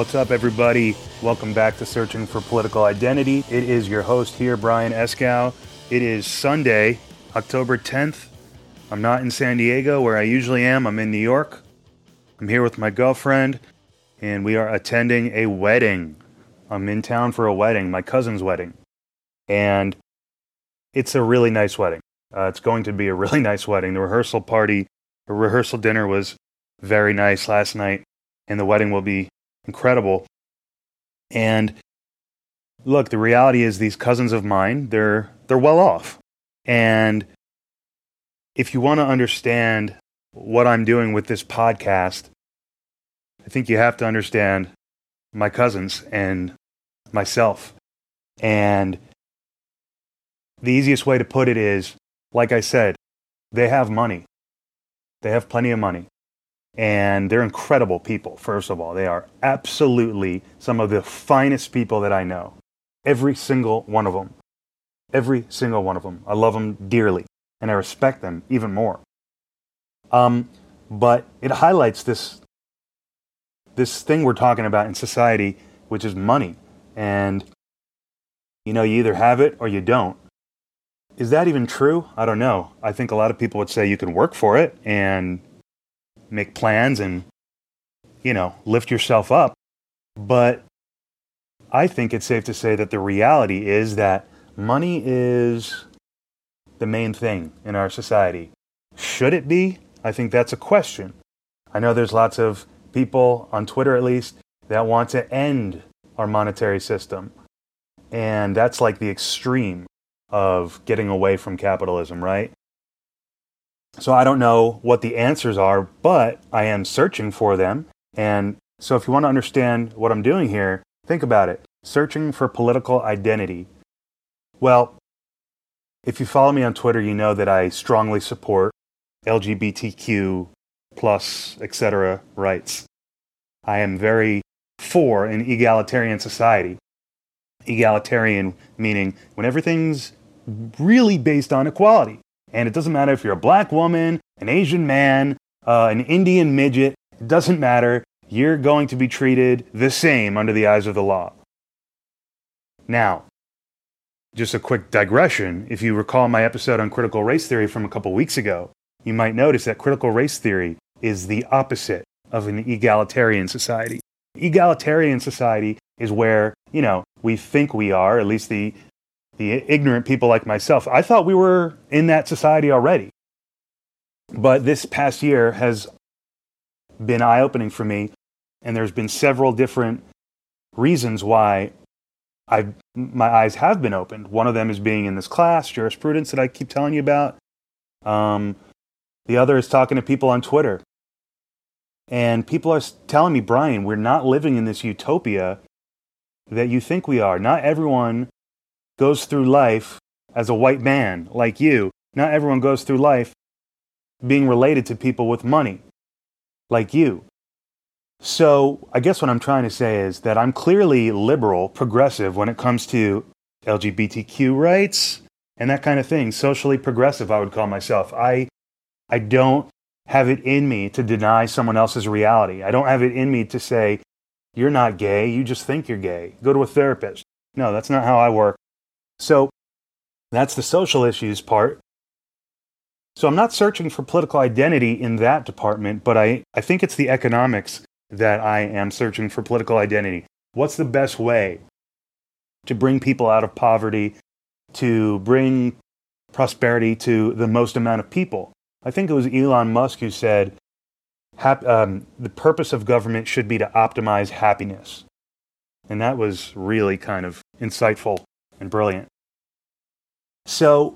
What's up, everybody? Welcome back to Searching for Political Identity. It is your host here, Brian Escow. It is Sunday, October 10th. I'm not in San Diego where I usually am, I'm in New York. I'm here with my girlfriend, and we are attending a wedding. I'm in town for a wedding, my cousin's wedding. And it's a really nice wedding. Uh, it's going to be a really nice wedding. The rehearsal party, the rehearsal dinner was very nice last night, and the wedding will be incredible. And look, the reality is these cousins of mine, they're they're well off. And if you want to understand what I'm doing with this podcast, I think you have to understand my cousins and myself. And the easiest way to put it is like I said, they have money. They have plenty of money. And they're incredible people, first of all. They are absolutely some of the finest people that I know. Every single one of them. Every single one of them. I love them dearly, and I respect them even more. Um, but it highlights this, this thing we're talking about in society, which is money. And, you know, you either have it or you don't. Is that even true? I don't know. I think a lot of people would say you can work for it and make plans and, you know, lift yourself up. But I think it's safe to say that the reality is that money is the main thing in our society. Should it be? I think that's a question. I know there's lots of people, on Twitter at least, that want to end our monetary system. And that's like the extreme of getting away from capitalism, right? So I don't know what the answers are, but I am searching for them. And so if you want to understand what I'm doing here, think about it. Searching for political identity. Well, if you follow me on Twitter, you know that I strongly support LGBTQ plus etc. rights. I am very for an egalitarian society. Egalitarian meaning when everything's really based on equality. And it doesn't matter if you're a black woman, an Asian man, uh, an Indian midget, it doesn't matter. You're going to be treated the same under the eyes of the law. Now, just a quick digression. If you recall my episode on critical race theory from a couple weeks ago, you might notice that critical race theory is the opposite of an egalitarian society. Egalitarian society is where, you know, we think we are, at least the the ignorant people like myself. I thought we were in that society already. But this past year has been eye opening for me, and there's been several different reasons why i my eyes have been opened. One of them is being in this class, jurisprudence, that I keep telling you about. Um, the other is talking to people on Twitter. And people are telling me, Brian, we're not living in this utopia that you think we are. Not everyone goes through life as a white man like you. Not everyone goes through life being related to people with money like you. So, I guess what I'm trying to say is that I'm clearly liberal, progressive when it comes to LGBTQ rights and that kind of thing. Socially progressive, I would call myself. I, I don't have it in me to deny someone else's reality. I don't have it in me to say, you're not gay, you just think you're gay. Go to a therapist. No, that's not how I work. So that's the social issues part. So I'm not searching for political identity in that department, but I, I think it's the economics that I am searching for political identity. What's the best way to bring people out of poverty, to bring prosperity to the most amount of people? I think it was Elon Musk who said um, the purpose of government should be to optimize happiness. And that was really kind of insightful and brilliant. So,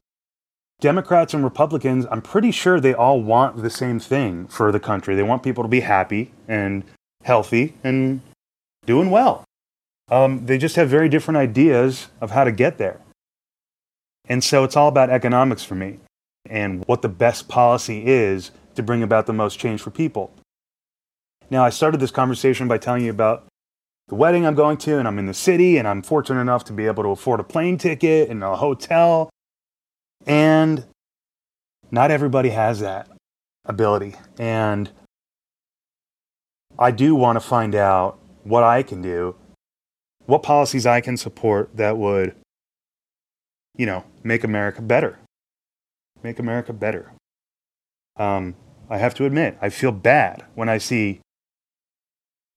Democrats and Republicans, I'm pretty sure they all want the same thing for the country. They want people to be happy and healthy and doing well. Um, they just have very different ideas of how to get there. And so it's all about economics for me and what the best policy is to bring about the most change for people. Now, I started this conversation by telling you about the wedding I'm going to, and I'm in the city, and I'm fortunate enough to be able to afford a plane ticket and a hotel. And not everybody has that ability. And I do want to find out what I can do, what policies I can support that would, you know, make America better. Make America better. Um, I have to admit, I feel bad when I see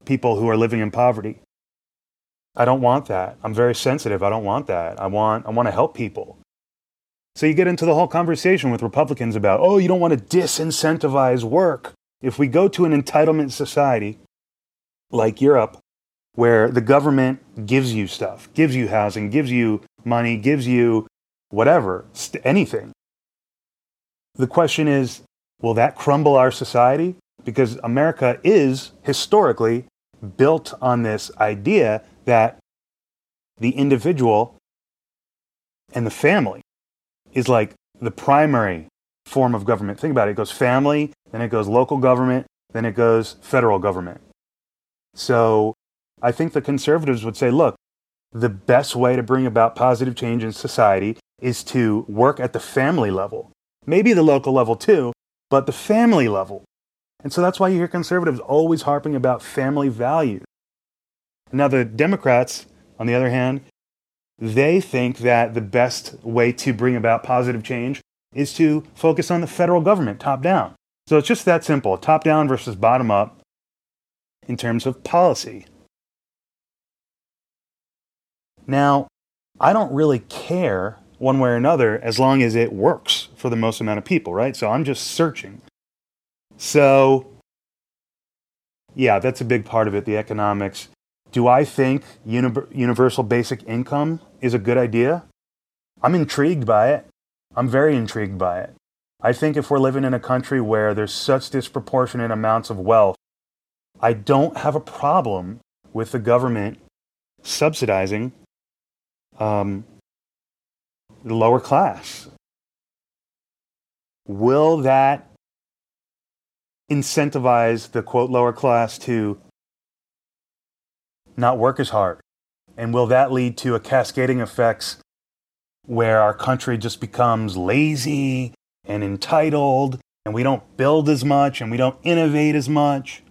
people who are living in poverty. I don't want that. I'm very sensitive. I don't want that. I want, I want to help people. So you get into the whole conversation with Republicans about, oh, you don't want to disincentivize work. If we go to an entitlement society like Europe, where the government gives you stuff, gives you housing, gives you money, gives you whatever, anything. The question is, will that crumble our society? Because America is historically built on this idea that the individual and the family is like the primary form of government. Think about it. It goes family, then it goes local government, then it goes federal government. So I think the conservatives would say, look, the best way to bring about positive change in society is to work at the family level. Maybe the local level too, but the family level. And so that's why you hear conservatives always harping about family values. Now, the Democrats, on the other hand, they think that the best way to bring about positive change is to focus on the federal government top down. So it's just that simple top down versus bottom up in terms of policy. Now, I don't really care one way or another as long as it works for the most amount of people, right? So I'm just searching. So, yeah, that's a big part of it, the economics. Do I think uni- universal basic income is a good idea? I'm intrigued by it. I'm very intrigued by it. I think if we're living in a country where there's such disproportionate amounts of wealth, I don't have a problem with the government subsidizing um, the lower class. Will that incentivize the quote lower class to not work as hard? And will that lead to a cascading effects where our country just becomes lazy and entitled and we don't build as much and we don't innovate as much?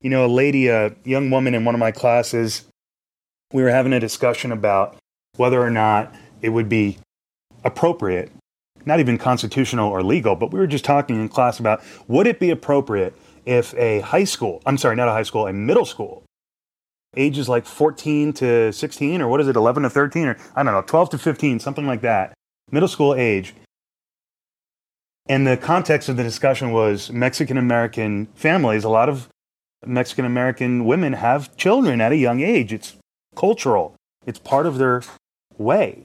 You know, a lady, a young woman in one of my classes, we were having a discussion about whether or not it would be appropriate, not even constitutional or legal, but we were just talking in class about would it be appropriate if a high school, I'm sorry, not a high school, a middle school, ages like 14 to 16, or what is it, 11 to 13, or I don't know, 12 to 15, something like that, middle school age. And the context of the discussion was Mexican American families. A lot of Mexican American women have children at a young age. It's cultural, it's part of their way.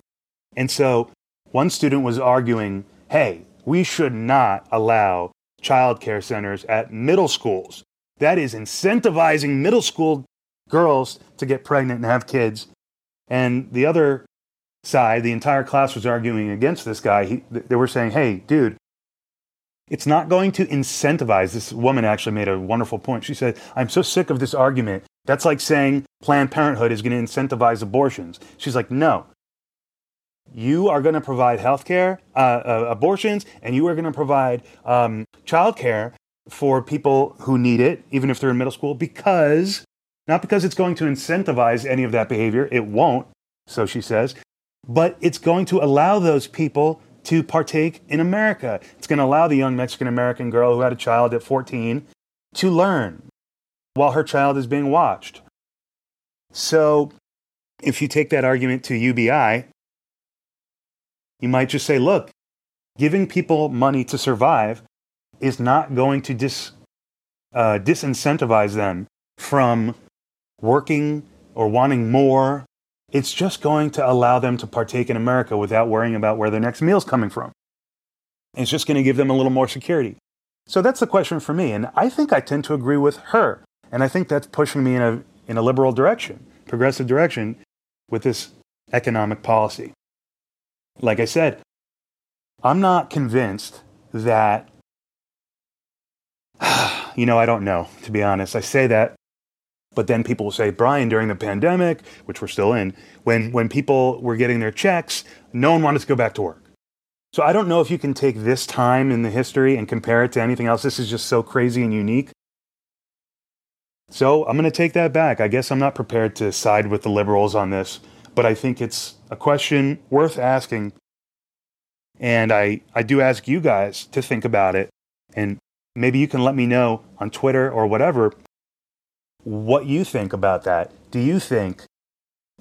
And so one student was arguing hey, we should not allow child care centers at middle schools. That is incentivizing middle school girls to get pregnant and have kids. And the other side, the entire class was arguing against this guy. He, they were saying, hey, dude, it's not going to incentivize. This woman actually made a wonderful point. She said, I'm so sick of this argument. That's like saying Planned Parenthood is going to incentivize abortions. She's like, no. You are going to provide health care, uh, uh, abortions, and you are going to provide um, child care for people who need it, even if they're in middle school, because, not because it's going to incentivize any of that behavior, it won't, so she says, but it's going to allow those people to partake in America. It's going to allow the young Mexican American girl who had a child at 14 to learn while her child is being watched. So, if you take that argument to UBI, you might just say, look, giving people money to survive is not going to dis, uh, disincentivize them from working or wanting more it's just going to allow them to partake in America without worrying about where their next meal is coming from. It's just going to give them a little more security. So that's the question for me. And I think I tend to agree with her. And I think that's pushing me in a, in a liberal direction, progressive direction with this economic policy. Like I said, I'm not convinced that, you know, I don't know, to be honest. I say that but then people will say, Brian, during the pandemic, which we're still in, when, when people were getting their checks, no one wanted to go back to work. So I don't know if you can take this time in the history and compare it to anything else. This is just so crazy and unique. So I'm going to take that back. I guess I'm not prepared to side with the liberals on this, but I think it's a question worth asking. And I, I do ask you guys to think about it. And maybe you can let me know on Twitter or whatever what you think about that. Do you think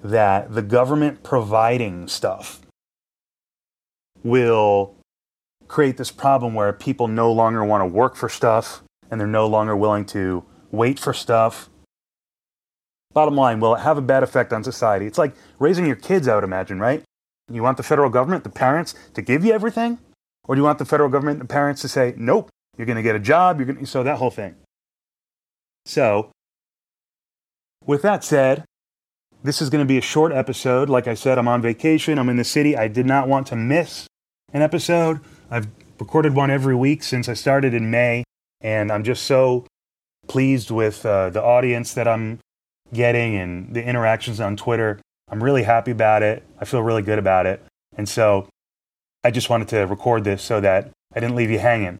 that the government providing stuff will create this problem where people no longer want to work for stuff and they're no longer willing to wait for stuff. Bottom line, will it have a bad effect on society? It's like raising your kids, I would imagine, right? You want the federal government, the parents, to give you everything? Or do you want the federal government, the parents, to say, nope, you're going to get a job, you're going to, so that whole thing. So, with that said, this is going to be a short episode. Like I said, I'm on vacation, I'm in the city. I did not want to miss an episode. I've recorded one every week since I started in May, and I'm just so pleased with uh, the audience that I'm getting and the interactions on Twitter. I'm really happy about it. I feel really good about it. And so I just wanted to record this so that I didn't leave you hanging.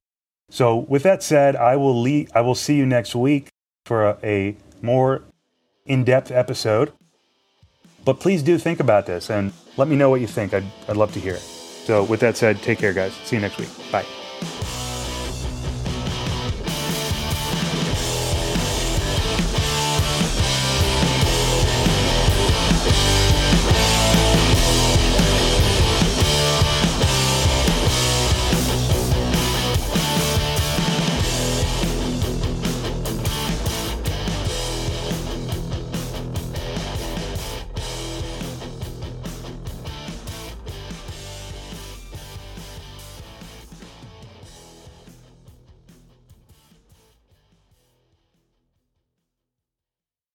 So with that said, I will le- I will see you next week for a, a more in-depth episode. But please do think about this and let me know what you think. I'd, I'd love to hear it. So with that said, take care guys. See you next week. Bye.